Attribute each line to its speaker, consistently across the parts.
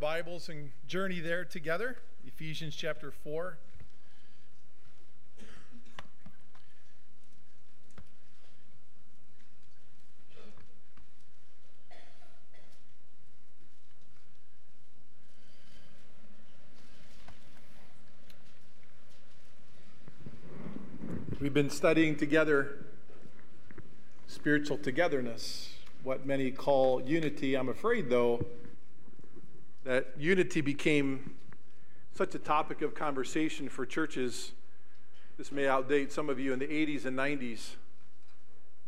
Speaker 1: Bibles and journey there together. Ephesians chapter 4. We've been studying together spiritual togetherness, what many call unity. I'm afraid, though, that unity became such a topic of conversation for churches. This may outdate some of you in the 80s and 90s,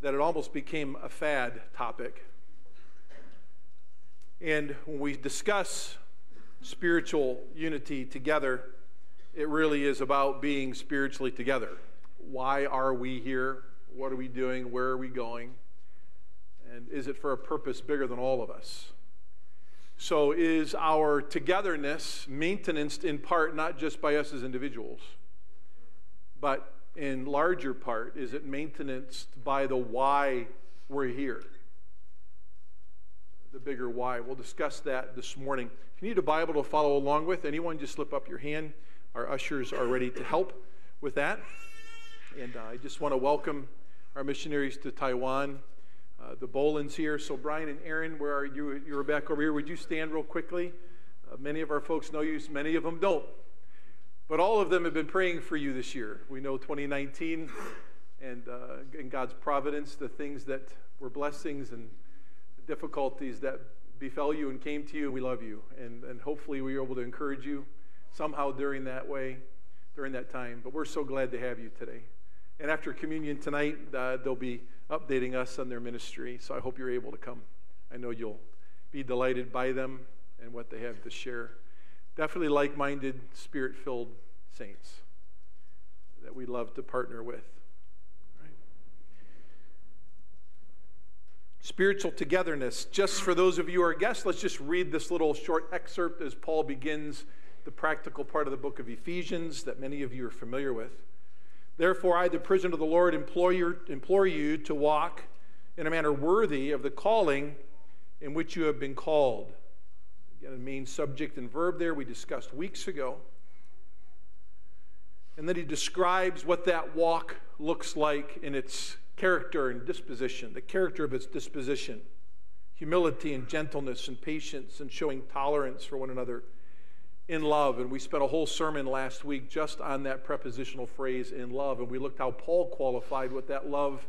Speaker 1: that it almost became a fad topic. And when we discuss spiritual unity together, it really is about being spiritually together. Why are we here? What are we doing? Where are we going? And is it for a purpose bigger than all of us? So, is our togetherness maintenanced in part not just by us as individuals, but in larger part, is it maintenanced by the why we're here? The bigger why. We'll discuss that this morning. If you need a Bible to follow along with, anyone just slip up your hand. Our ushers are ready to help with that. And uh, I just want to welcome our missionaries to Taiwan uh, the Bolins here. So, Brian and Aaron, where are you? You're back over here. Would you stand real quickly? Uh, many of our folks know you, many of them don't. But all of them have been praying for you this year. We know 2019 and uh, in God's providence, the things that were blessings and difficulties that befell you and came to you. We love you. And, and hopefully, we were able to encourage you somehow during that way, during that time. But we're so glad to have you today. And after communion tonight, uh, they'll be updating us on their ministry. So I hope you're able to come. I know you'll be delighted by them and what they have to share. Definitely like minded, spirit filled saints that we love to partner with. Spiritual togetherness. Just for those of you who are guests, let's just read this little short excerpt as Paul begins the practical part of the book of Ephesians that many of you are familiar with. Therefore, I, the prisoner of the Lord, implore you, to walk in a manner worthy of the calling in which you have been called. Again, a main subject and verb there we discussed weeks ago. And then he describes what that walk looks like in its character and disposition, the character of its disposition humility and gentleness and patience and showing tolerance for one another in love. And we spent a whole sermon last week just on that prepositional phrase in love. And we looked how Paul qualified what that love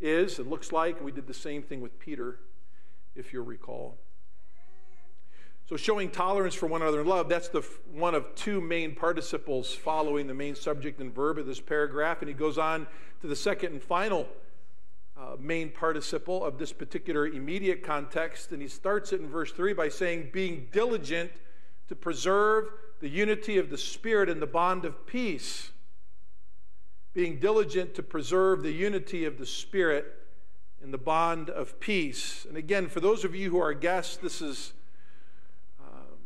Speaker 1: is and looks like. We did the same thing with Peter, if you'll recall. So, showing tolerance for one another in love, that's the one of two main participles following the main subject and verb of this paragraph. And he goes on to the second and final uh, main participle of this particular immediate context. And he starts it in verse 3 by saying, being diligent to preserve the unity of the Spirit and the bond of peace, being diligent to preserve the unity of the Spirit in the bond of peace. And again, for those of you who are guests, this is um,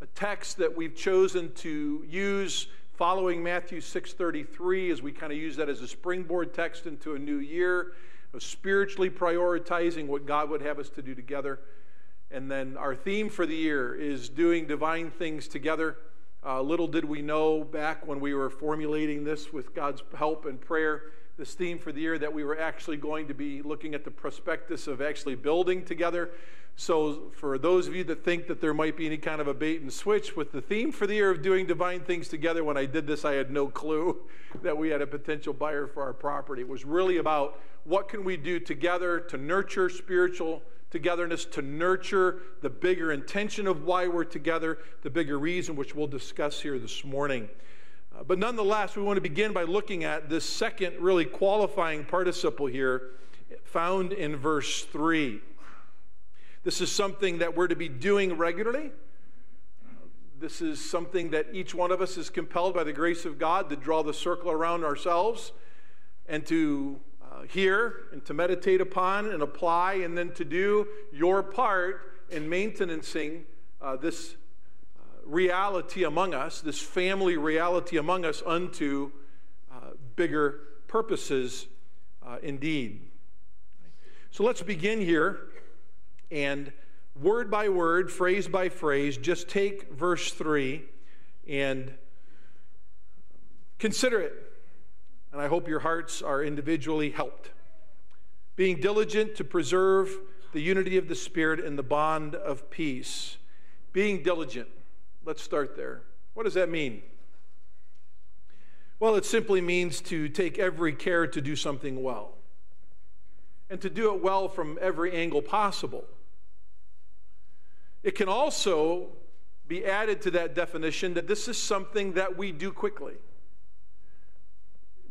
Speaker 1: a text that we've chosen to use following Matthew 6:33 as we kind of use that as a springboard text into a new year of spiritually prioritizing what God would have us to do together. And then our theme for the year is doing divine things together. Uh, little did we know back when we were formulating this with God's help and prayer, this theme for the year, that we were actually going to be looking at the prospectus of actually building together. So, for those of you that think that there might be any kind of a bait and switch with the theme for the year of doing divine things together, when I did this, I had no clue that we had a potential buyer for our property. It was really about what can we do together to nurture spiritual togetherness to nurture the bigger intention of why we're together, the bigger reason, which we'll discuss here this morning. Uh, but nonetheless, we want to begin by looking at this second really qualifying participle here found in verse 3. This is something that we're to be doing regularly. This is something that each one of us is compelled by the grace of God to draw the circle around ourselves and to uh, hear and to meditate upon and apply, and then to do your part in maintaining uh, this uh, reality among us, this family reality among us, unto uh, bigger purposes uh, indeed. So let's begin here and word by word, phrase by phrase, just take verse 3 and consider it. And I hope your hearts are individually helped. Being diligent to preserve the unity of the Spirit in the bond of peace. Being diligent. Let's start there. What does that mean? Well, it simply means to take every care to do something well and to do it well from every angle possible. It can also be added to that definition that this is something that we do quickly.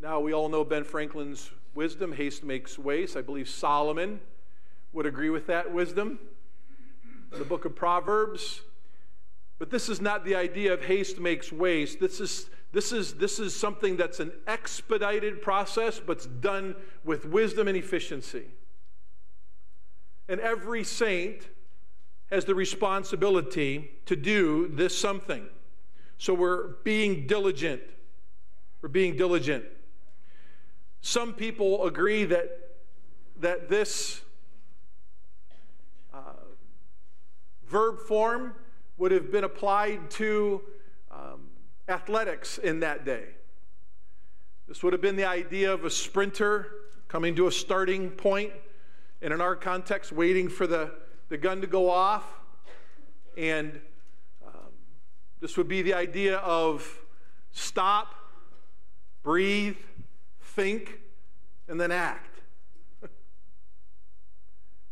Speaker 1: Now, we all know Ben Franklin's wisdom haste makes waste. I believe Solomon would agree with that wisdom. The book of Proverbs, but this is not the idea of haste makes waste. This is, this is, this is something that's an expedited process, but it's done with wisdom and efficiency. And every saint has the responsibility to do this something. So we're being diligent. We're being diligent. Some people agree that, that this uh, verb form would have been applied to um, athletics in that day. This would have been the idea of a sprinter coming to a starting point, and in our context, waiting for the, the gun to go off. And um, this would be the idea of stop, breathe, think, and then act. so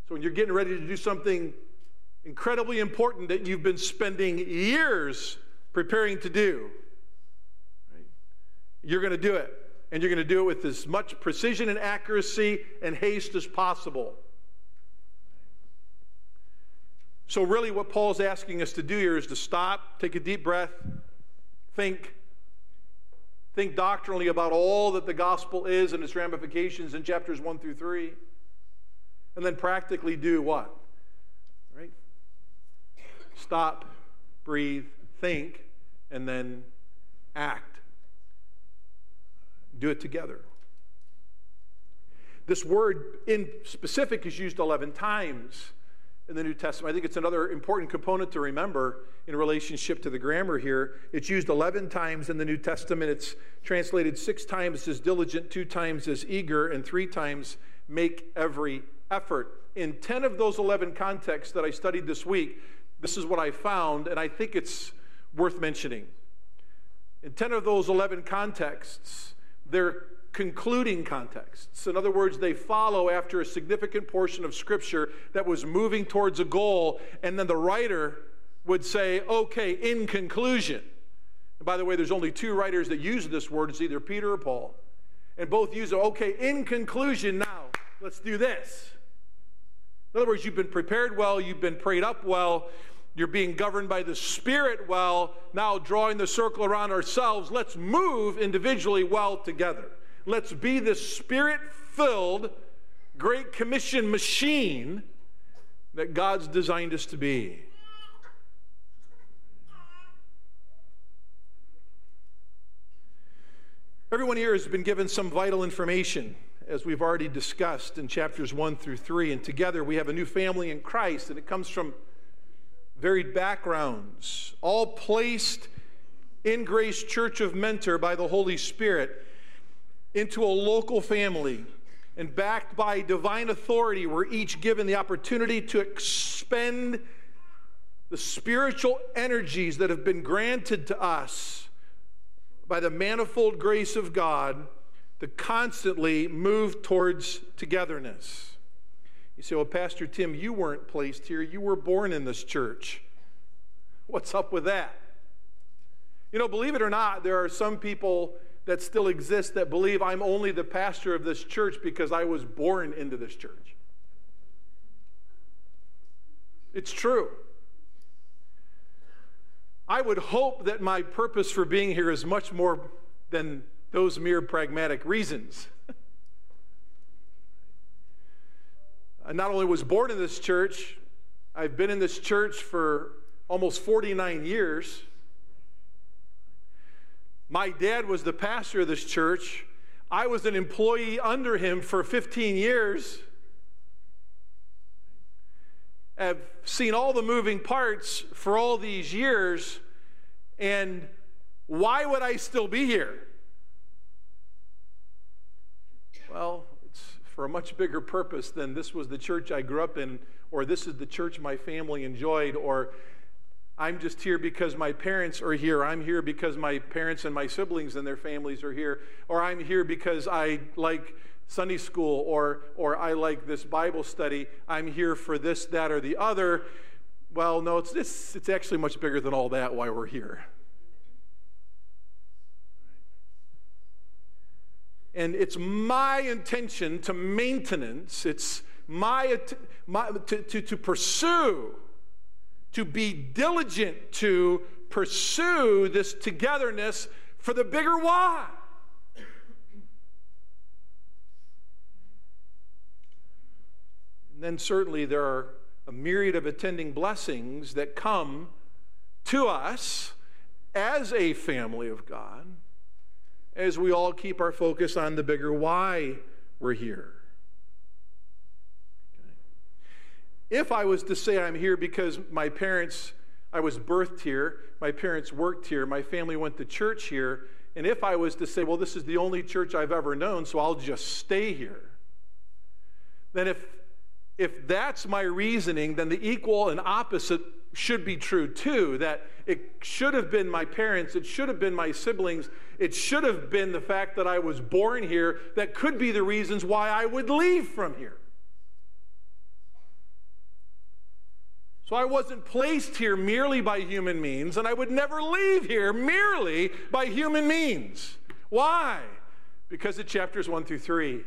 Speaker 1: when you're getting ready to do something incredibly important that you've been spending years preparing to do. Right? You're going to do it. And you're going to do it with as much precision and accuracy and haste as possible. So, really, what Paul's asking us to do here is to stop, take a deep breath, think, think doctrinally about all that the gospel is and its ramifications in chapters 1 through 3, and then practically do what? Right? Stop, breathe, think, and then act. Do it together. This word in specific is used 11 times in the New Testament. I think it's another important component to remember in relationship to the grammar here. It's used 11 times in the New Testament. It's translated six times as diligent, two times as eager, and three times make every effort. In 10 of those 11 contexts that I studied this week, this is what I found, and I think it's worth mentioning. In 10 of those 11 contexts, they're concluding contexts. In other words, they follow after a significant portion of Scripture that was moving towards a goal, and then the writer would say, okay, in conclusion. And by the way, there's only two writers that use this word it's either Peter or Paul. And both use it, okay, in conclusion, now, let's do this. In other words, you've been prepared well, you've been prayed up well, you're being governed by the Spirit well. Now, drawing the circle around ourselves, let's move individually well together. Let's be the Spirit filled Great Commission machine that God's designed us to be. Everyone here has been given some vital information, as we've already discussed in chapters 1 through 3. And together we have a new family in Christ, and it comes from varied backgrounds, all placed in Grace Church of Mentor by the Holy Spirit into a local family and backed by divine authority, we're each given the opportunity to expend the spiritual energies that have been granted to us by the manifold grace of God to constantly move towards togetherness. You say, Well, Pastor Tim, you weren't placed here. You were born in this church. What's up with that? You know, believe it or not, there are some people that still exist that believe I'm only the pastor of this church because I was born into this church. It's true. I would hope that my purpose for being here is much more than those mere pragmatic reasons. I not only was born in this church, I've been in this church for almost 49 years. My dad was the pastor of this church. I was an employee under him for 15 years. I've seen all the moving parts for all these years, and why would I still be here? Well, it's for a much bigger purpose than this was the church I grew up in, or this is the church my family enjoyed, or I'm just here because my parents are here. I'm here because my parents and my siblings and their families are here. Or I'm here because I like Sunday school or, or I like this Bible study. I'm here for this, that, or the other. Well, no, it's, it's, it's actually much bigger than all that why we're here. And it's my intention to maintenance, it's my, my to, to, to pursue, to be diligent to pursue this togetherness for the bigger why. And then certainly there are a myriad of attending blessings that come to us as a family of God as we all keep our focus on the bigger why we're here. Okay. If I was to say I'm here because my parents, I was birthed here, my parents worked here, my family went to church here, and if I was to say, well, this is the only church I've ever known, so I'll just stay here, then if if that's my reasoning, then the equal and opposite should be true too. That it should have been my parents, it should have been my siblings, it should have been the fact that I was born here that could be the reasons why I would leave from here. So I wasn't placed here merely by human means, and I would never leave here merely by human means. Why? Because of chapters 1 through 3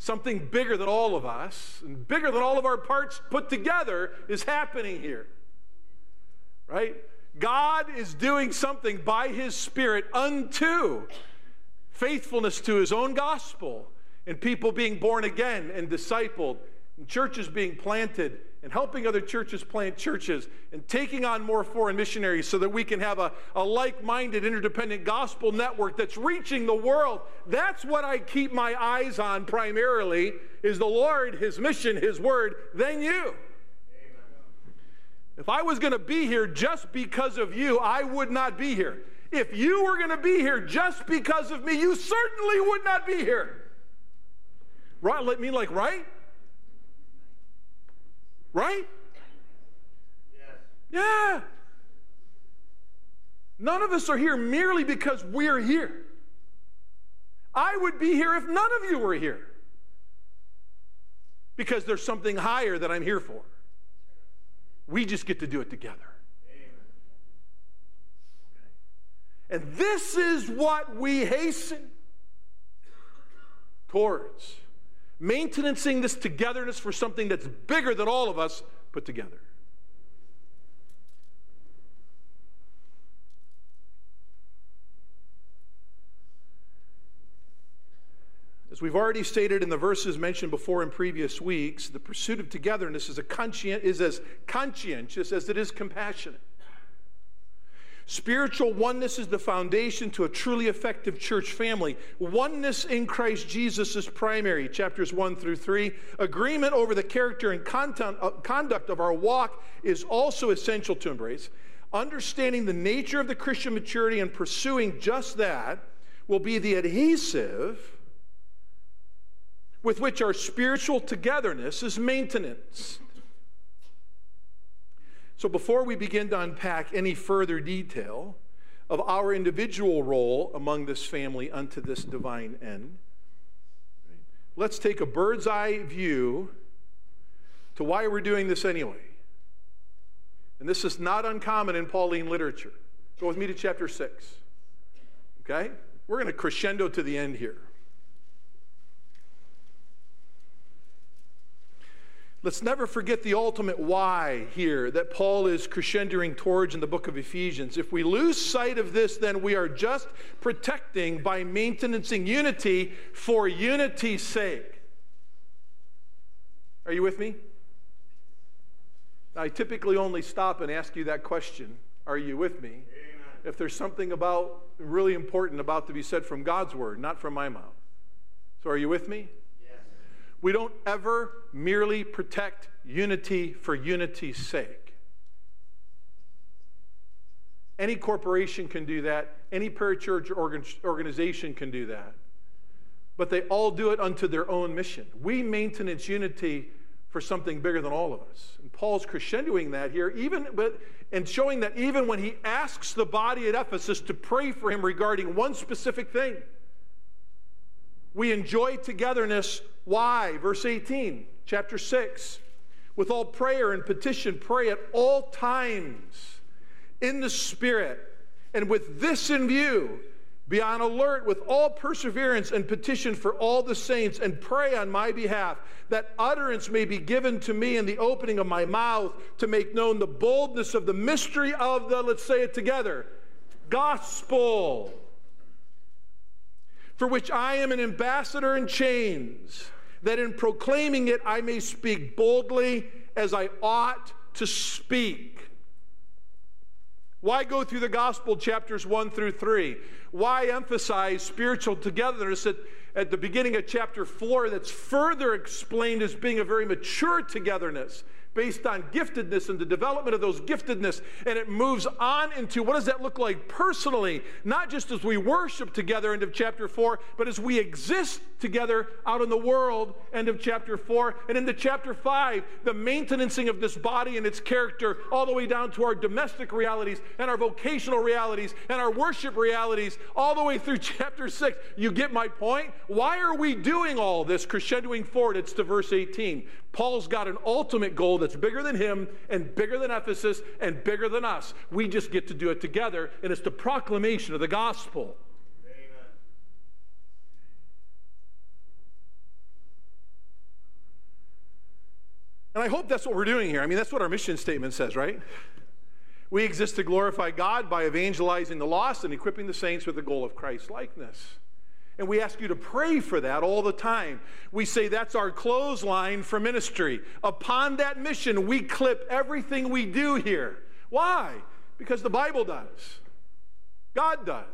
Speaker 1: something bigger than all of us and bigger than all of our parts put together is happening here. Right? God is doing something by his Spirit unto faithfulness to his own gospel and people being born again and discipled churches being planted and helping other churches plant churches and taking on more foreign missionaries so that we can have a, a like minded, interdependent gospel network that's reaching the world. That's what I keep my eyes on primarily is the Lord, His mission, His word, then you. If I was going to be here just because of you, I would not be here. If you were going to be here just because of me, you certainly would not be here. Right? Let me like, right? Right? Yes. Yeah. None of us are here merely because we're here. I would be here if none of you were here. Because there's something higher that I'm here for. We just get to do it together. And this is what we hasten towards maintaining this togetherness for something that's bigger than all of us put together. As we've already stated in the verses mentioned before in previous weeks, the pursuit of togetherness is, a conscient, is as conscientious as it is compassionate. Spiritual oneness is the foundation to a truly effective church family. Oneness in Christ Jesus is primary, chapters 1 through 3. Agreement over the character and content, uh, conduct of our walk is also essential to embrace. Understanding the nature of the Christian maturity and pursuing just that will be the adhesive with which our spiritual togetherness is maintenance. So, before we begin to unpack any further detail of our individual role among this family unto this divine end, let's take a bird's eye view to why we're doing this anyway. And this is not uncommon in Pauline literature. Go with me to chapter 6. Okay? We're going to crescendo to the end here. Let's never forget the ultimate why here that Paul is crescendoing towards in the book of Ephesians. If we lose sight of this, then we are just protecting by maintaining unity for unity's sake. Are you with me? I typically only stop and ask you that question Are you with me? Amen. If there's something about really important about to be said from God's word, not from my mouth. So, are you with me? We don't ever merely protect unity for unity's sake. Any corporation can do that, any parachurch organization can do that. But they all do it unto their own mission. We maintain its unity for something bigger than all of us. And Paul's crescendoing that here, even but and showing that even when he asks the body at Ephesus to pray for him regarding one specific thing, we enjoy togetherness. Why? Verse 18, chapter 6. With all prayer and petition, pray at all times in the Spirit. And with this in view, be on alert with all perseverance and petition for all the saints, and pray on my behalf, that utterance may be given to me in the opening of my mouth to make known the boldness of the mystery of the, let's say it together, gospel, for which I am an ambassador in chains, that in proclaiming it I may speak boldly as I ought to speak. Why go through the gospel chapters 1 through 3? Why emphasize spiritual togetherness at, at the beginning of chapter 4 that's further explained as being a very mature togetherness? Based on giftedness and the development of those giftedness. And it moves on into what does that look like personally, not just as we worship together, end of chapter 4, but as we exist together out in the world, end of chapter 4. And into chapter 5, the maintenancing of this body and its character, all the way down to our domestic realities and our vocational realities and our worship realities, all the way through chapter 6. You get my point? Why are we doing all this crescendoing forward? It's to verse 18. Paul's got an ultimate goal that's bigger than him and bigger than Ephesus and bigger than us. We just get to do it together, and it's the proclamation of the gospel. Amen. And I hope that's what we're doing here. I mean, that's what our mission statement says, right? We exist to glorify God by evangelizing the lost and equipping the saints with the goal of Christ likeness. And we ask you to pray for that all the time. We say that's our clothesline for ministry. Upon that mission, we clip everything we do here. Why? Because the Bible does, God does.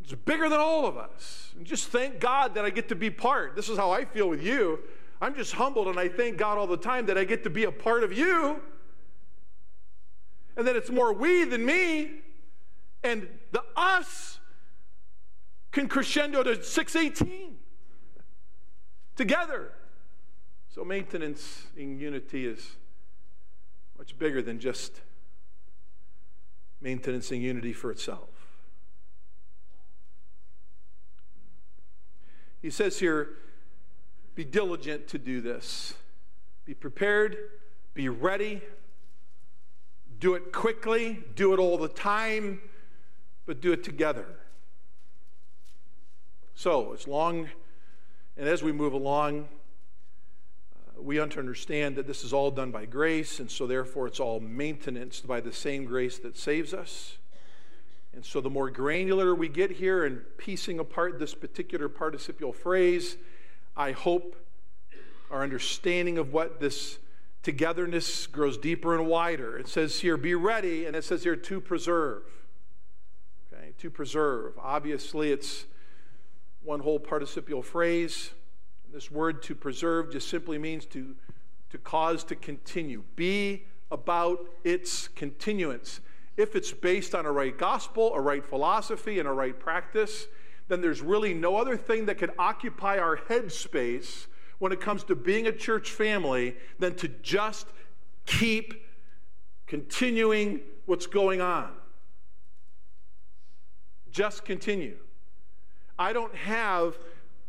Speaker 1: It's bigger than all of us. And just thank God that I get to be part. This is how I feel with you. I'm just humbled and I thank God all the time that I get to be a part of you. And that it's more we than me. And the us can crescendo to 618 together. So, maintenance in unity is much bigger than just maintenance in unity for itself. He says here, be diligent to do this. Be prepared, be ready, do it quickly, do it all the time, but do it together. So, as long and as we move along, uh, we understand that this is all done by grace, and so therefore it's all maintenance by the same grace that saves us. And so, the more granular we get here in piecing apart this particular participial phrase, I hope our understanding of what this togetherness grows deeper and wider. It says here, be ready, and it says here, to preserve. Okay, to preserve. Obviously, it's one whole participial phrase. This word to preserve just simply means to, to cause to continue. Be about its continuance. If it's based on a right gospel, a right philosophy, and a right practice, then there's really no other thing that can occupy our headspace when it comes to being a church family than to just keep continuing what's going on. Just continue. I don't have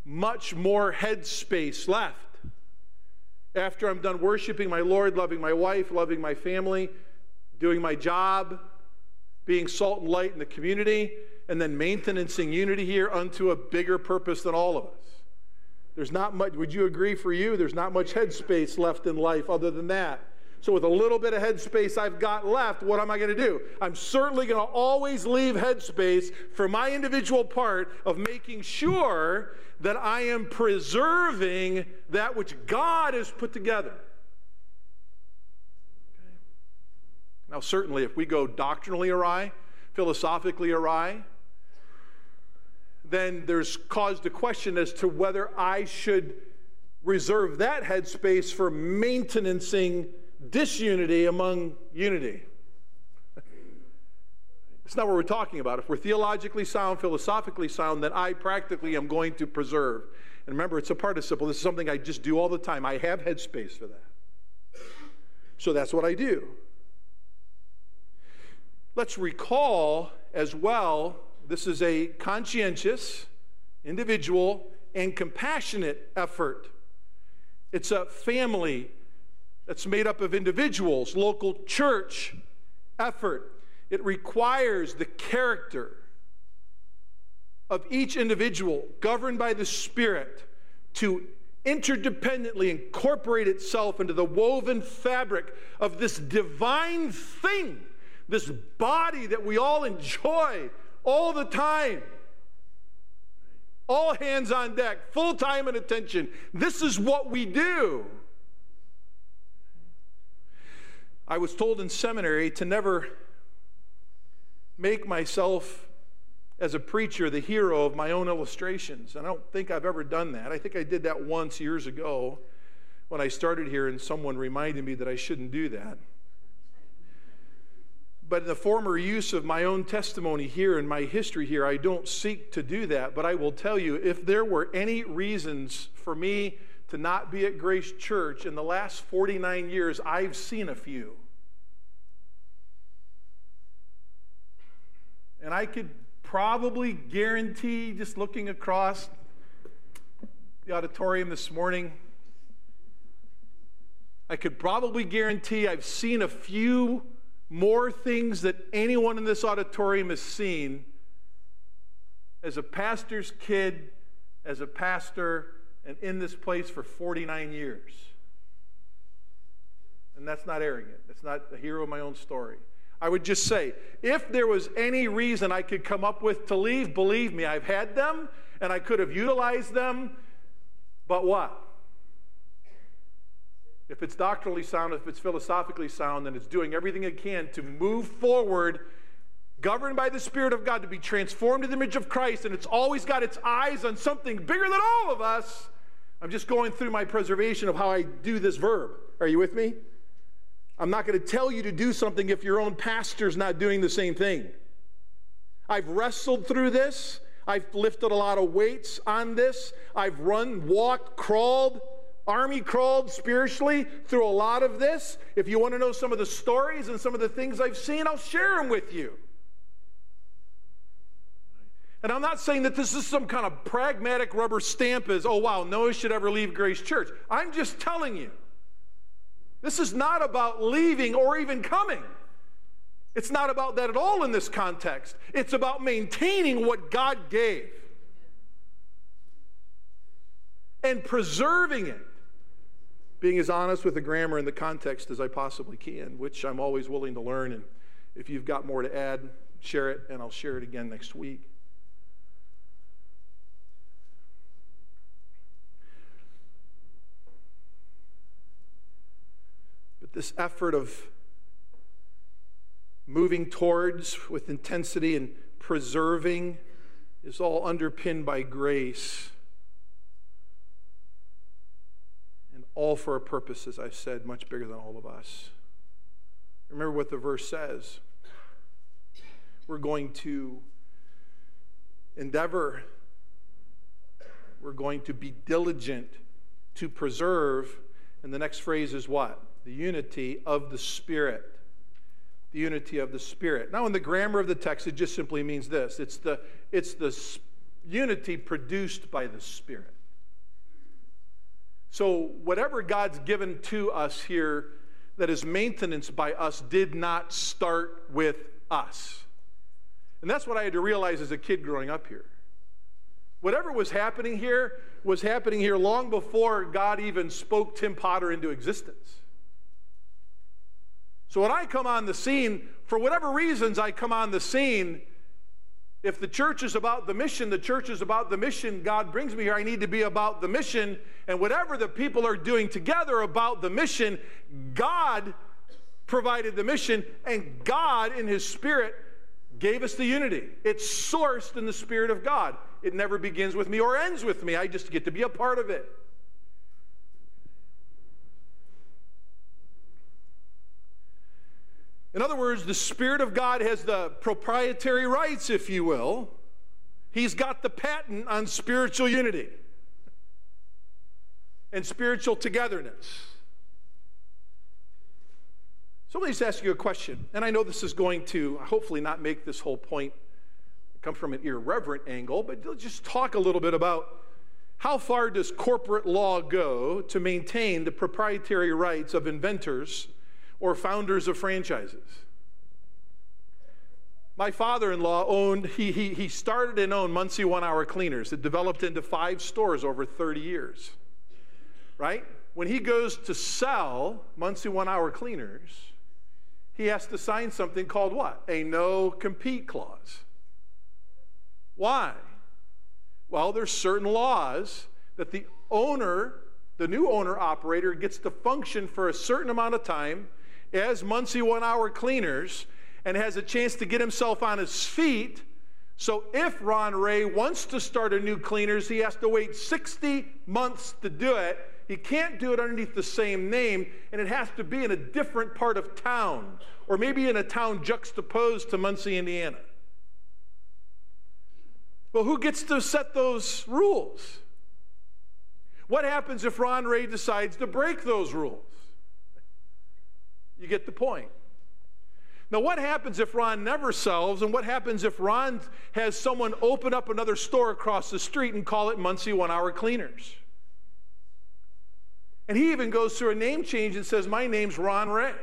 Speaker 1: much more headspace left. After I'm done worshiping my Lord, loving my wife, loving my family, doing my job, being salt and light in the community, and then maintaining unity here unto a bigger purpose than all of us. There's not much, would you agree for you? There's not much headspace left in life other than that. So, with a little bit of headspace I've got left, what am I going to do? I'm certainly going to always leave headspace for my individual part of making sure that I am preserving that which God has put together. Okay. Now, certainly, if we go doctrinally awry, philosophically awry, then there's cause to question as to whether I should reserve that headspace for maintaining disunity among unity. It's not what we're talking about. If we're theologically sound, philosophically sound, then I practically am going to preserve. And remember, it's a participle. This is something I just do all the time. I have headspace for that. So that's what I do. Let's recall as well this is a conscientious, individual, and compassionate effort. It's a family that's made up of individuals, local church effort. It requires the character of each individual, governed by the Spirit, to interdependently incorporate itself into the woven fabric of this divine thing, this body that we all enjoy all the time. All hands on deck, full time and attention. This is what we do. I was told in seminary to never make myself as a preacher the hero of my own illustrations. And I don't think I've ever done that. I think I did that once years ago when I started here, and someone reminded me that I shouldn't do that. But in the former use of my own testimony here and my history here, I don't seek to do that. But I will tell you if there were any reasons for me to not be at Grace Church in the last 49 years, I've seen a few. And I could probably guarantee, just looking across the auditorium this morning, I could probably guarantee I've seen a few more things that anyone in this auditorium has seen as a pastor's kid, as a pastor, and in this place for 49 years. And that's not arrogant. That's not a hero of my own story. I would just say, if there was any reason I could come up with to leave, believe me, I've had them and I could have utilized them. But what? If it's doctrinally sound, if it's philosophically sound, then it's doing everything it can to move forward, governed by the Spirit of God, to be transformed to the image of Christ, and it's always got its eyes on something bigger than all of us. I'm just going through my preservation of how I do this verb. Are you with me? I'm not going to tell you to do something if your own pastor's not doing the same thing. I've wrestled through this. I've lifted a lot of weights on this. I've run, walked, crawled, army crawled spiritually through a lot of this. If you want to know some of the stories and some of the things I've seen, I'll share them with you. And I'm not saying that this is some kind of pragmatic rubber stamp as, oh, wow, no one should ever leave Grace Church. I'm just telling you this is not about leaving or even coming. It's not about that at all in this context. It's about maintaining what God gave and preserving it. Being as honest with the grammar and the context as I possibly can, which I'm always willing to learn. And if you've got more to add, share it, and I'll share it again next week. This effort of moving towards with intensity and preserving is all underpinned by grace. And all for a purpose, as I've said, much bigger than all of us. Remember what the verse says. We're going to endeavor, we're going to be diligent to preserve. And the next phrase is what? The unity of the Spirit. The unity of the Spirit. Now, in the grammar of the text, it just simply means this it's the, it's the unity produced by the Spirit. So, whatever God's given to us here that is maintenance by us did not start with us. And that's what I had to realize as a kid growing up here. Whatever was happening here was happening here long before God even spoke Tim Potter into existence. So when I come on the scene, for whatever reasons I come on the scene, if the church is about the mission, the church is about the mission. God brings me here. I need to be about the mission. And whatever the people are doing together about the mission, God provided the mission, and God, in His Spirit, gave us the unity. It's sourced in the Spirit of God. It never begins with me or ends with me. I just get to be a part of it. In other words, the Spirit of God has the proprietary rights, if you will. He's got the patent on spiritual unity and spiritual togetherness. So let me just ask you a question, and I know this is going to hopefully not make this whole point come from an irreverent angle, but let's just talk a little bit about how far does corporate law go to maintain the proprietary rights of inventors or founders of franchises? My father in law owned, he, he, he started and owned Muncie One Hour Cleaners. It developed into five stores over 30 years. Right? When he goes to sell Muncie One Hour Cleaners, he has to sign something called what? A no compete clause. Why? Well, there's certain laws that the owner, the new owner operator, gets to function for a certain amount of time as Muncie one hour cleaners and has a chance to get himself on his feet. So if Ron Ray wants to start a new cleaners, he has to wait 60 months to do it. He can't do it underneath the same name, and it has to be in a different part of town, or maybe in a town juxtaposed to Muncie, Indiana. Well, who gets to set those rules? What happens if Ron Ray decides to break those rules? You get the point. Now, what happens if Ron never sells, and what happens if Ron has someone open up another store across the street and call it Muncie One Hour Cleaners? And he even goes through a name change and says, My name's Ron Ray.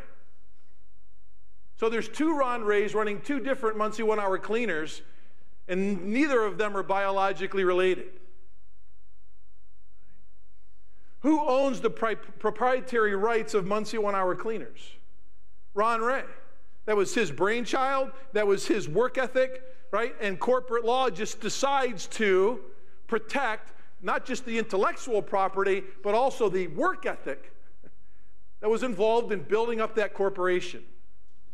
Speaker 1: So there's two Ron Rays running two different Muncie One Hour Cleaners and neither of them are biologically related. Who owns the pri- proprietary rights of Muncie One Hour Cleaners? Ron Ray. That was his brainchild, that was his work ethic, right? And corporate law just decides to protect not just the intellectual property, but also the work ethic that was involved in building up that corporation.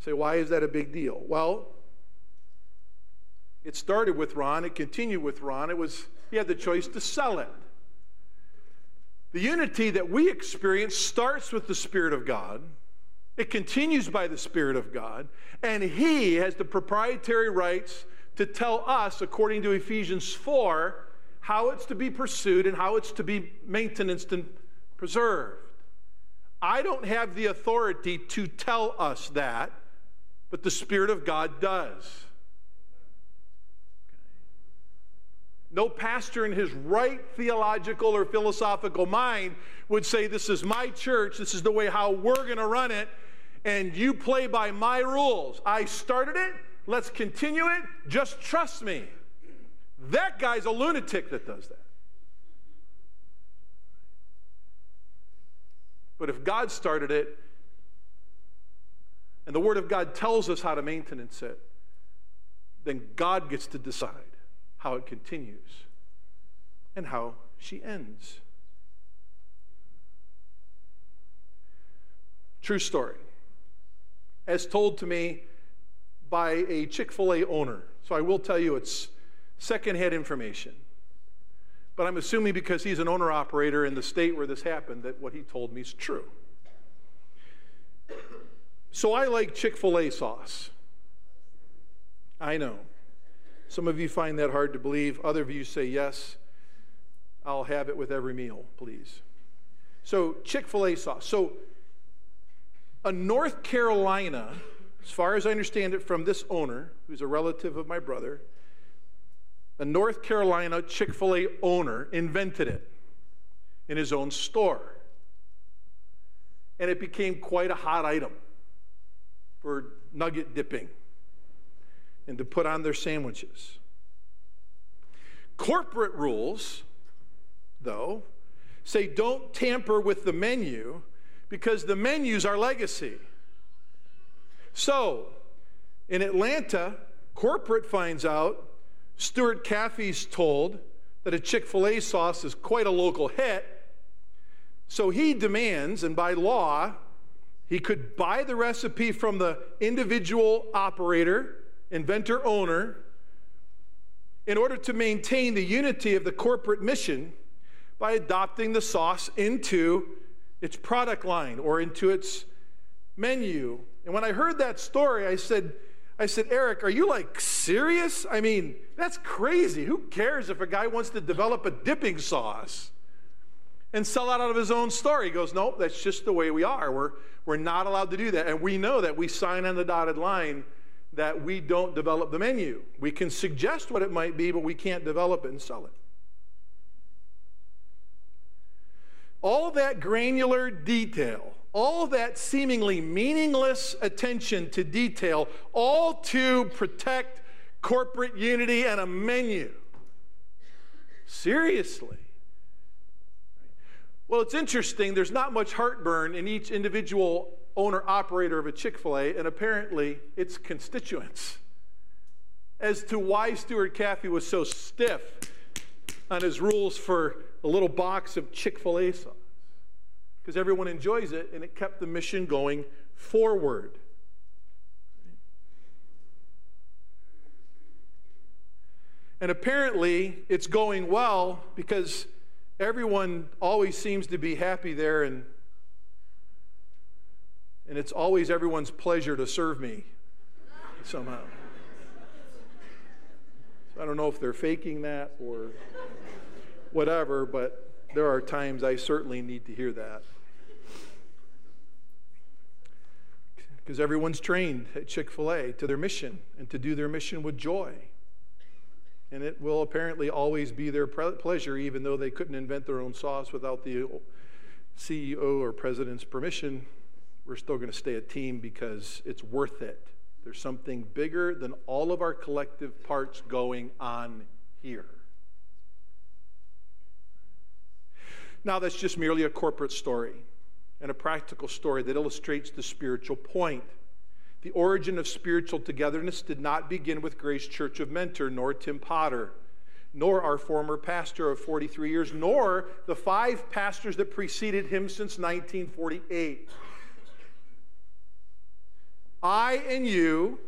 Speaker 1: say, why is that a big deal? Well, it started with Ron, it continued with Ron. It was he had the choice to sell it. The unity that we experience starts with the Spirit of God. It continues by the Spirit of God, and He has the proprietary rights to tell us, according to Ephesians 4, how it's to be pursued and how it's to be maintained and preserved. I don't have the authority to tell us that, but the Spirit of God does. No pastor in his right theological or philosophical mind would say, This is my church, this is the way how we're going to run it, and you play by my rules. I started it, let's continue it, just trust me. That guy's a lunatic that does that. But if God started it, and the Word of God tells us how to maintenance it, then God gets to decide how it continues and how she ends. True story. As told to me by a Chick fil A owner. So I will tell you it's secondhand information. But I'm assuming because he's an owner operator in the state where this happened that what he told me is true. So I like Chick fil A sauce. I know. Some of you find that hard to believe. Other of you say, yes, I'll have it with every meal, please. So, Chick fil A sauce. So, a North Carolina, as far as I understand it from this owner, who's a relative of my brother, a North Carolina Chick fil A owner invented it in his own store. And it became quite a hot item for nugget dipping and to put on their sandwiches. Corporate rules, though, say don't tamper with the menu because the menu's our legacy. So, in Atlanta, corporate finds out Truett Cathy's told that a Chick fil A sauce is quite a local hit. So he demands, and by law, he could buy the recipe from the individual operator inventor owner, in order to maintain the unity of the corporate mission by adopting the sauce into its product line or into its menu And when I heard that story, I said, I said, Eric, are you like serious? I mean, that's crazy. Who cares if a guy wants to develop a dipping sauce and sell out of his own store? He goes, Nope, that's just the way we are. We're, we're not allowed to do that. And we know that we sign on the dotted line that we don't develop the menu. We can suggest what it might be, but we can't develop it and sell it. All that granular detail, all that seemingly meaningless attention to detail, all to protect corporate unity and a menu. Seriously. Well, it's interesting. There's not much heartburn in each individual owner operator of a Chick fil A, and apparently its constituents, as to why Truett Cathy was so stiff on his rules for a little box of Chick fil A sauce. Because everyone enjoys it, and it kept the mission going forward. And apparently, it's going well because everyone always seems to be happy there and and it's always everyone's pleasure to serve me somehow. So I don't know if they're faking that or whatever, but there are times I certainly need to hear that. Because everyone's trained at Chick fil A to their mission and to do their mission with joy. And it will apparently always be their pleasure, even though they couldn't invent their own sauce without the CEO or president's permission we're still going to stay a team because it's worth it. There's something bigger than all of our collective parts going on here. Now, that's just merely a corporate story and a practical story that illustrates the spiritual point. The origin of spiritual togetherness did not begin with Grace Church of Mentor, nor Tim Potter, nor our former pastor of 43 years, nor the five pastors that preceded him since 1948. I and you,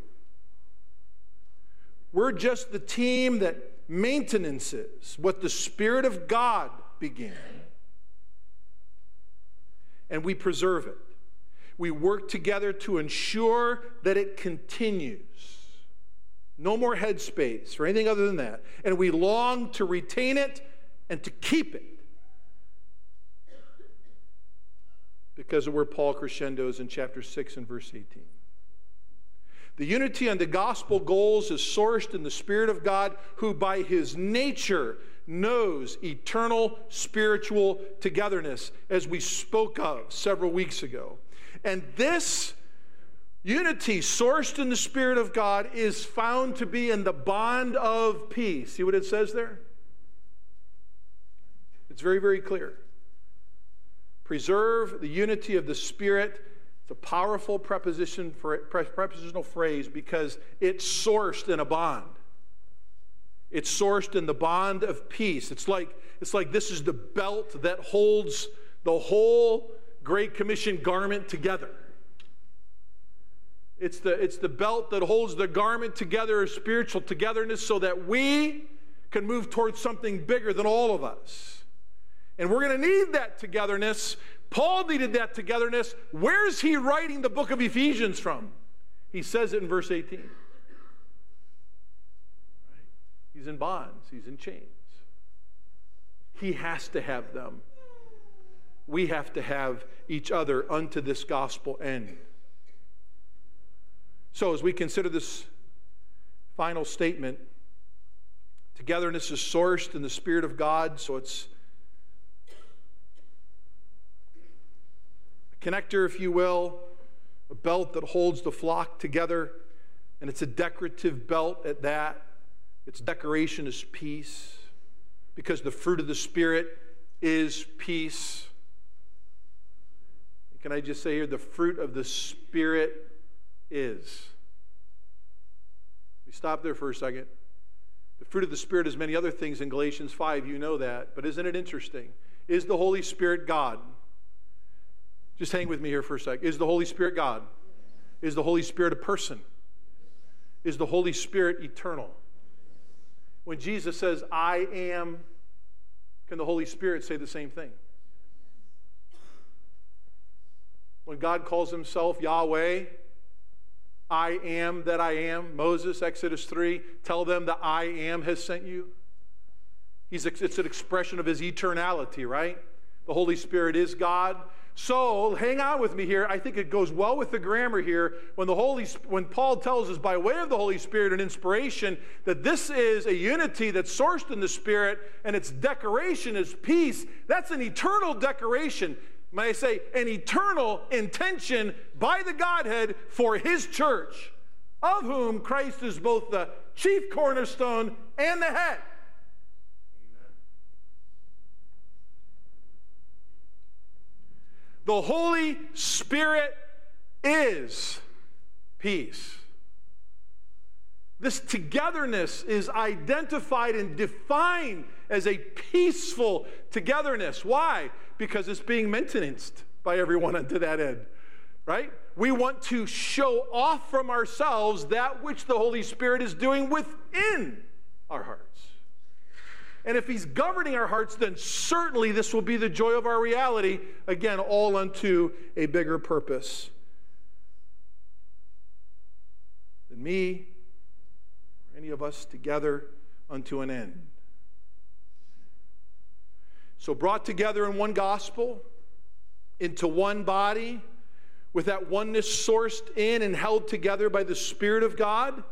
Speaker 1: we're just the team that maintenances what the Spirit of God began. And we preserve it. We work together to ensure that it continues. No more headspace or anything other than that. And we long to retain it and to keep it. Because of where Paul crescendos in chapter 6 and verse 18. The unity and the gospel goals is sourced in the Spirit of God, who by his nature knows eternal spiritual togetherness, as we spoke of several weeks ago. And this unity, sourced in the Spirit of God, is found to be in the bond of peace. See what it says there? It's very, very clear. Preserve the unity of the Spirit it's a powerful preposition for, prepositional phrase because it's sourced in a bond. It's sourced in the bond of peace. It's like, it's like this is the belt that holds the whole Great Commission garment together. It's the, it's the belt that holds the garment together of spiritual togetherness so that we can move towards something bigger than all of us. And we're going to need that togetherness Paul needed that togetherness. Where's he writing the book of Ephesians from? He says it in verse 18. Right? He's in bonds, he's in chains. He has to have them. We have to have each other unto this gospel end. So, as we consider this final statement, togetherness is sourced in the Spirit of God, so it's a connector, if you will, a belt that holds the flock together, and it's a decorative belt at that. Its decoration is peace, because the fruit of the Spirit is peace. Can I just say here, the fruit of the Spirit is. We stop there for a second. The fruit of the Spirit is many other things in Galatians 5, you know that. But isn't it interesting? Is the Holy Spirit God? Just hang with me here for a sec. Is the Holy Spirit God? Is the Holy Spirit a person? Is the Holy Spirit eternal? When Jesus says, I am, can the Holy Spirit say the same thing? When God calls himself Yahweh, I am that I am. Moses, Exodus 3, tell them that I am has sent you. He's, it's an expression of his eternality, right? The Holy Spirit is God. So hang on with me here. I think it goes well with the grammar here when the Holy when Paul tells us by way of the Holy Spirit and inspiration that this is a unity that's sourced in the Spirit and its decoration is peace. That's an eternal decoration. May I say an eternal intention by the Godhead for his church, of whom Christ is both the chief cornerstone and the head. The Holy Spirit is peace. This togetherness is identified and defined as a peaceful togetherness. Why? Because it's being maintained by everyone unto that end, right? We want to show off from ourselves that which the Holy Spirit is doing within our hearts. And if He's governing our hearts, then certainly this will be the joy of our reality. Again, all unto a bigger purpose. Than me, or any of us together unto an end. So, brought together in one gospel, into one body, with that oneness sourced in and held together by the Spirit of God,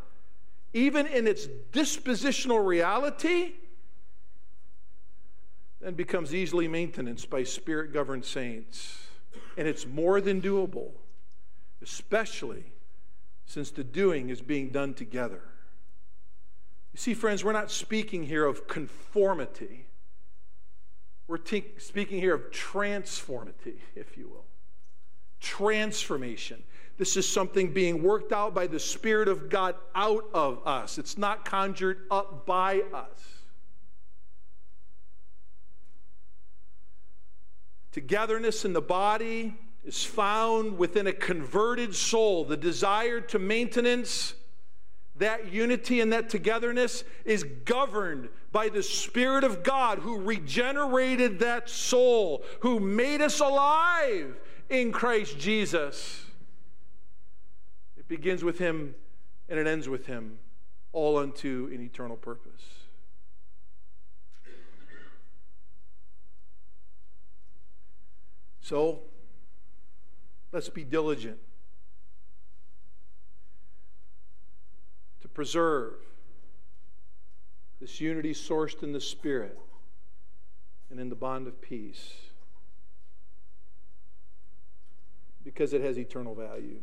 Speaker 1: even in its dispositional reality then becomes easily maintained by spirit governed saints. And it's more than doable, especially since the doing is being done together. You see, friends, we're not speaking here of conformity. We're speaking here of transformity, if you will. Transformation. This is something being worked out by the Spirit of God out of us. It's not conjured up by us. Togetherness in the body is found within a converted soul. The desire to maintenance that unity and that togetherness is governed by the Spirit of God who regenerated that soul, who made us alive in Christ Jesus. It begins with Him and it ends with Him, all unto an eternal purpose. So, let's be diligent to preserve this unity sourced in the Spirit and in the bond of peace because it has eternal value.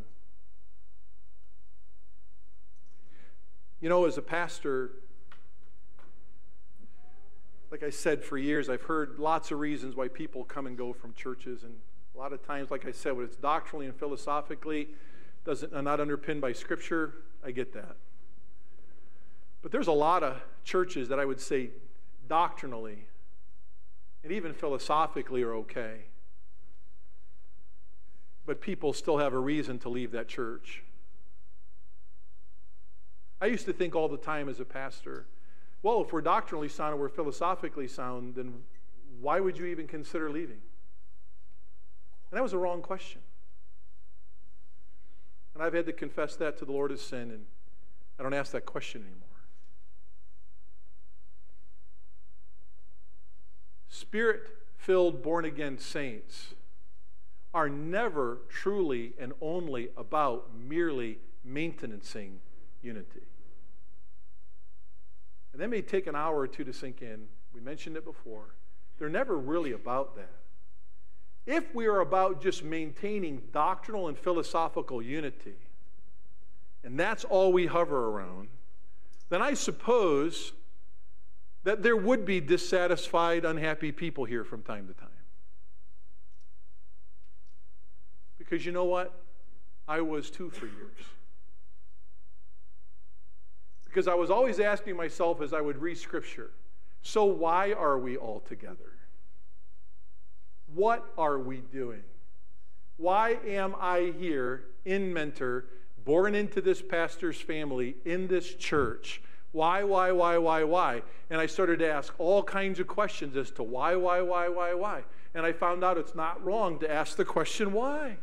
Speaker 1: You know, as a pastor, like I said, for years, I've heard lots of reasons why people come and go from churches. And a lot of times, like I said, when it's doctrinally and philosophically, doesn't, uh, not underpinned by Scripture, I get that. But there's a lot of churches that I would say doctrinally and even philosophically are okay. But people still have a reason to leave that church. I used to think all the time as a pastor, well, if we're doctrinally sound and we're philosophically sound, then why would you even consider leaving? And that was a wrong question. And I've had to confess that to the Lord as sin, and I don't ask that question anymore. Spirit filled, born again saints are never truly and only about merely maintaining unity. And that may take an hour or two to sink in. We mentioned it before. They're never really about that. If we are about just maintaining doctrinal and philosophical unity, and that's all we hover around, then I suppose that there would be dissatisfied, unhappy people here from time to time. Because you know what? I was too for years. Because I was always asking myself as I would read Scripture so why are we all together? What are we doing? Why am I here in Mentor, born into this pastor's family, in this church? Why, why, why, why, why? And I started to ask all kinds of questions as to why, why, why, why, why. And I found out it's not wrong to ask the question why.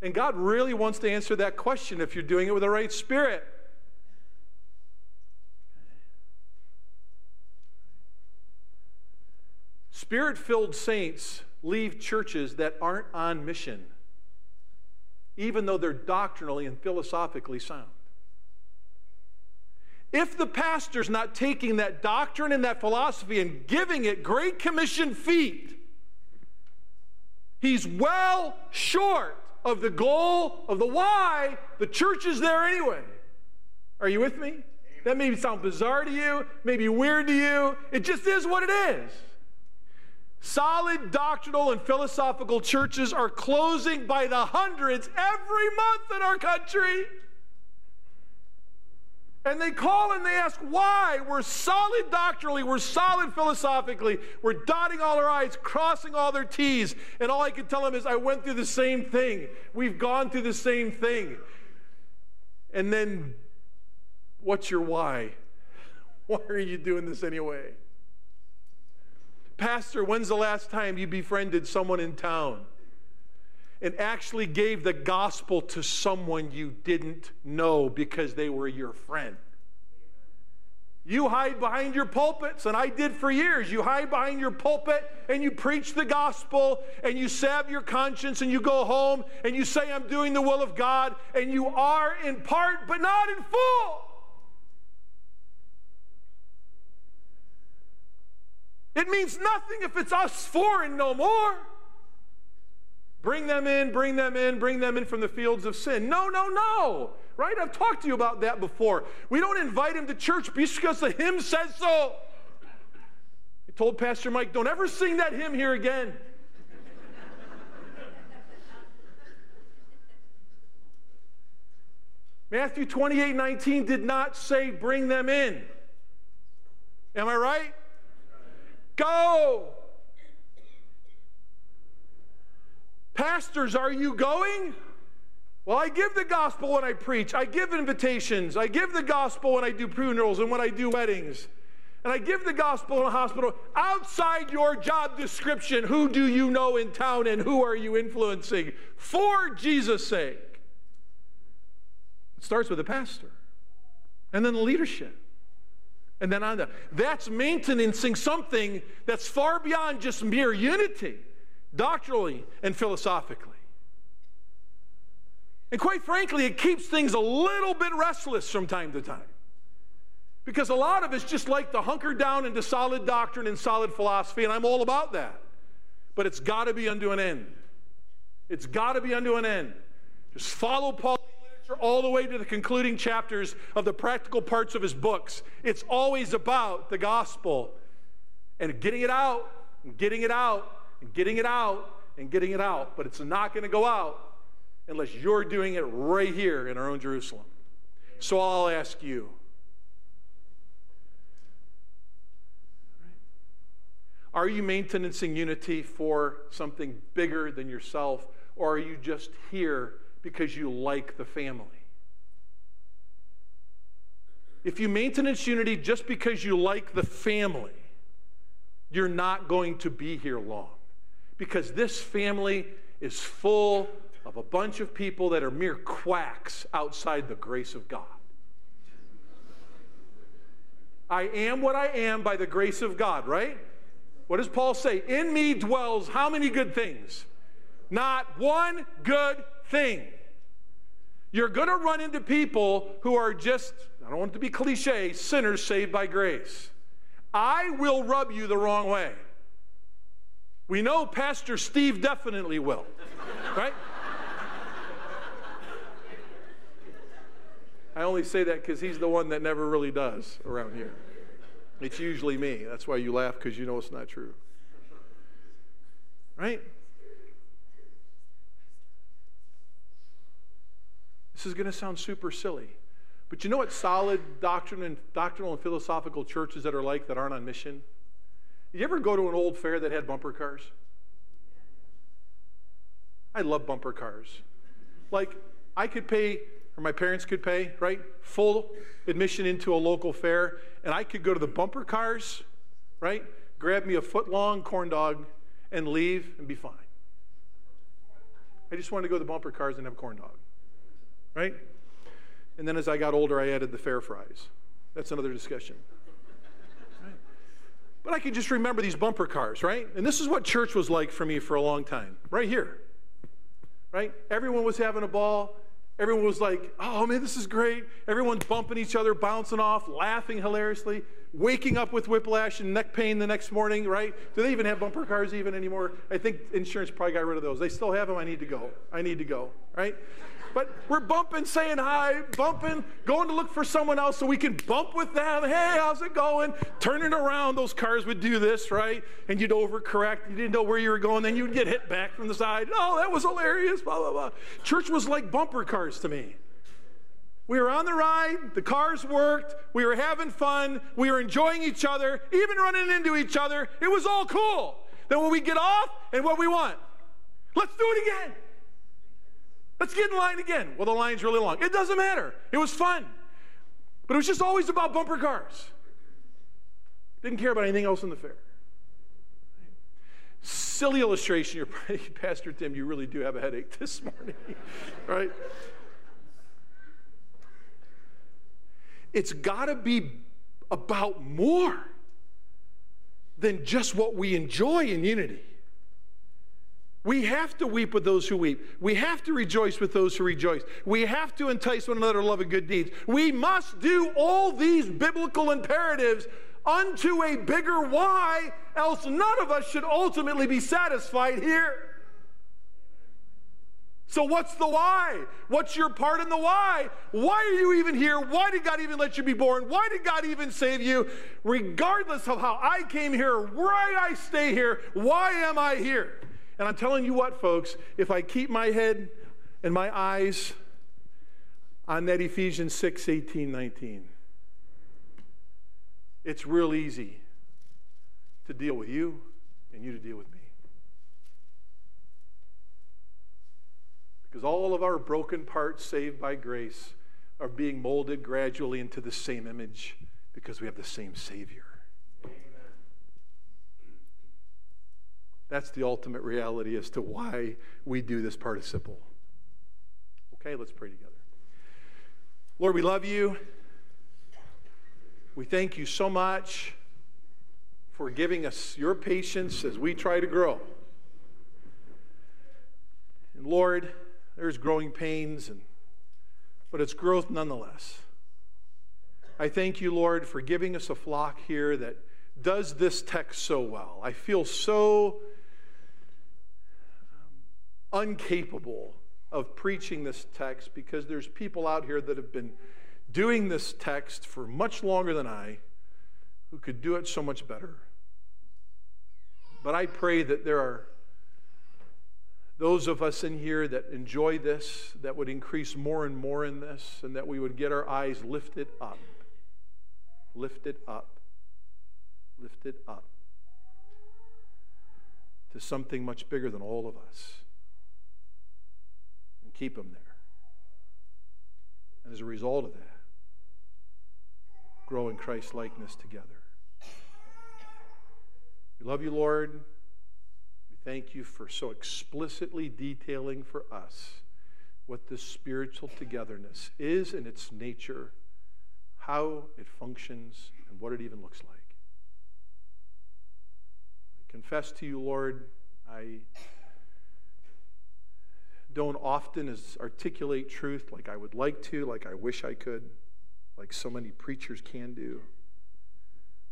Speaker 1: And God really wants to answer that question if you're doing it with the right spirit. Spirit filled saints leave churches that aren't on mission, even though they're doctrinally and philosophically sound. If the pastor's not taking that doctrine and that philosophy and giving it Great Commission feet, he's well short of the goal of the why the church is there anyway. Are you with me? That may sound bizarre to you, maybe weird to you. It just is what it is. Solid doctrinal and philosophical churches are closing by the hundreds every month in our country. And they call and they ask why. We're solid doctrinally, we're solid philosophically, we're dotting all our I's, crossing all their T's. And all I can tell them is, I went through the same thing. We've gone through the same thing. And then, what's your why? Why are you doing this anyway? Pastor, when's the last time you befriended someone in town? and actually gave the gospel to someone you didn't know because they were your friend. You hide behind your pulpits, and I did for years. You hide behind your pulpit and you preach the gospel and you salve your conscience and you go home and you say, I'm doing the will of God, and you are in part, but not in full. It means nothing if it's us foreign no more. Bring them in, bring them in, bring them in from the fields of sin. No, no, no. Right? I've talked to you about that before. We don't invite him to church because the hymn says so. I told Pastor Mike, don't ever sing that hymn here again. Matthew 28 19 did not say, bring them in. Am I right? Go. Pastors, are you going? Well, I give the gospel when I preach. I give invitations. I give the gospel when I do funerals and when I do weddings. And I give the gospel in a hospital. Outside your job description, who do you know in town and who are you influencing for Jesus' sake? It starts with the pastor and then the leadership. And then on the, that's maintaining something that's far beyond just mere unity doctrinally and philosophically. And quite frankly, it keeps things a little bit restless from time to time. Because a lot of us just like to hunker down into solid doctrine and solid philosophy, and I'm all about that. But it's got to be unto an end. It's got to be unto an end. Just follow Paul all the way to the concluding chapters of the practical parts of his books. It's always about the gospel and getting it out, and getting it out, and getting it out and getting it out, but it's not going to go out unless you're doing it right here in our own Jerusalem. So I'll ask you. Are you maintaining unity for something bigger than yourself, or are you just here because you like the family? If you maintain its unity just because you like the family, you're not going to be here long because this family is full of a bunch of people that are mere quacks outside the grace of God. I am what I am by the grace of God, right? What does Paul say? In me dwells how many good things? Not one good thing. You're going to run into people who are just, I don't want it to be cliche, sinners saved by grace. I will rub you the wrong way. We know Pastor Steve definitely will, right? I only say that because he's the one that never really does around here. It's usually me. That's why you laugh because you know it's not true. Right? This is going to sound super silly. But you know what solid doctrine and doctrinal and philosophical churches that are like that aren't on mission? Did you ever go to an old fair that had bumper cars? I love bumper cars. Like, I could pay, or my parents could pay, right? Full admission into a local fair, and I could go to the bumper cars, right? Grab me a foot long corn dog and leave and be fine. I just wanted to go to the bumper cars and have a corn dog. Right? And then as I got older, I added the fair fries. That's another discussion. Right? But I can just remember these bumper cars, right? And this is what church was like for me for a long time, right here. Right? Everyone was having a ball. Everyone was like, oh man, this is great. Everyone's bumping each other, bouncing off, laughing hilariously, waking up with whiplash and neck pain the next morning, right? Do they even have bumper cars even anymore? I think insurance probably got rid of those. They still have them. I need to go. I need to go, right? But we're bumping, saying hi, bumping, going to look for someone else so we can bump with them. Hey, how's it going? Turning around, those cars would do this, right? And you'd overcorrect. You didn't know where you were going. Then you'd get hit back from the side. Oh, that was hilarious, blah, blah, blah. Church was like bumper cars to me. We were on the ride, the cars worked, we were having fun, we were enjoying each other, even running into each other. It was all cool. Then when we get off and what we want, let's do it again. Let's get in line again. Well, the line's really long. It doesn't matter. It was fun. But it was just always about bumper cars. Didn't care about anything else in the fair. Silly illustration. You're, Pastor Tim, you really do have a headache this morning, right? It's got to be about more than just what we enjoy in unity. We have to weep with those who weep. We have to rejoice with those who rejoice. We have to entice one another to love and good deeds. We must do all these biblical imperatives unto a bigger why, else none of us should ultimately be satisfied here. So, what's the why? What's your part in the why? Why are you even here? Why did God even let you be born? Why did God even save you? Regardless of how I came here, why I stay here, why am I here? And I'm telling you what, folks, if I keep my head and my eyes on that Ephesians 6 18, 19, it's real easy to deal with you and you to deal with me. Because all of our broken parts saved by grace are being molded gradually into the same image because we have the same Savior. That's the ultimate reality as to why we do this participle. Okay, let's pray together. Lord, we love you. We thank you so much for giving us your patience as we try to grow. And Lord, there's growing pains, and, but it's growth nonetheless. I thank you, Lord, for giving us a flock here that does this text so well. I feel so incapable of preaching this text because there's people out here that have been doing this text for much longer than I who could do it so much better. But I pray that there are those of us in here that enjoy this, that would increase more and more in this, and that we would get our eyes lifted up. Lifted up. Lifted up to something much bigger than all of us. Keep them there. And as a result of that, grow in Christ likeness together. We love you, Lord. We thank you for so explicitly detailing for us what this spiritual togetherness is in its nature, how it functions, and what it even looks like. I confess to you, Lord, I don't often articulate truth like I would like to, like I wish I could, like so many preachers can do.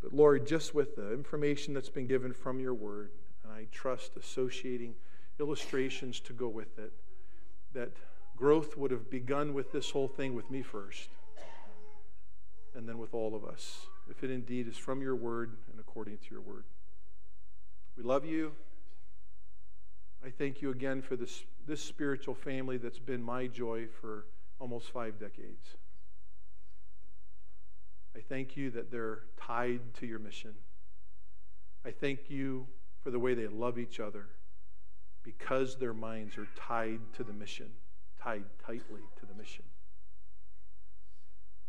Speaker 1: But Lord, just with the information that's been given from your word, and I trust associating illustrations to go with it, that growth would have begun with this whole thing with me first, and then with all of us, if it indeed is from your word and according to your word. We love you. I thank you again for this, this spiritual family that's been my joy for almost five decades. I thank you that they're tied to your mission. I thank you for the way they love each other because their minds are tied to the mission, tied tightly to the mission.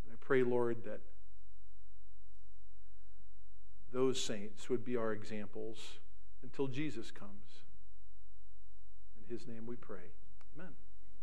Speaker 1: And I pray, Lord, that those saints would be our examples until Jesus comes his name we pray. Amen.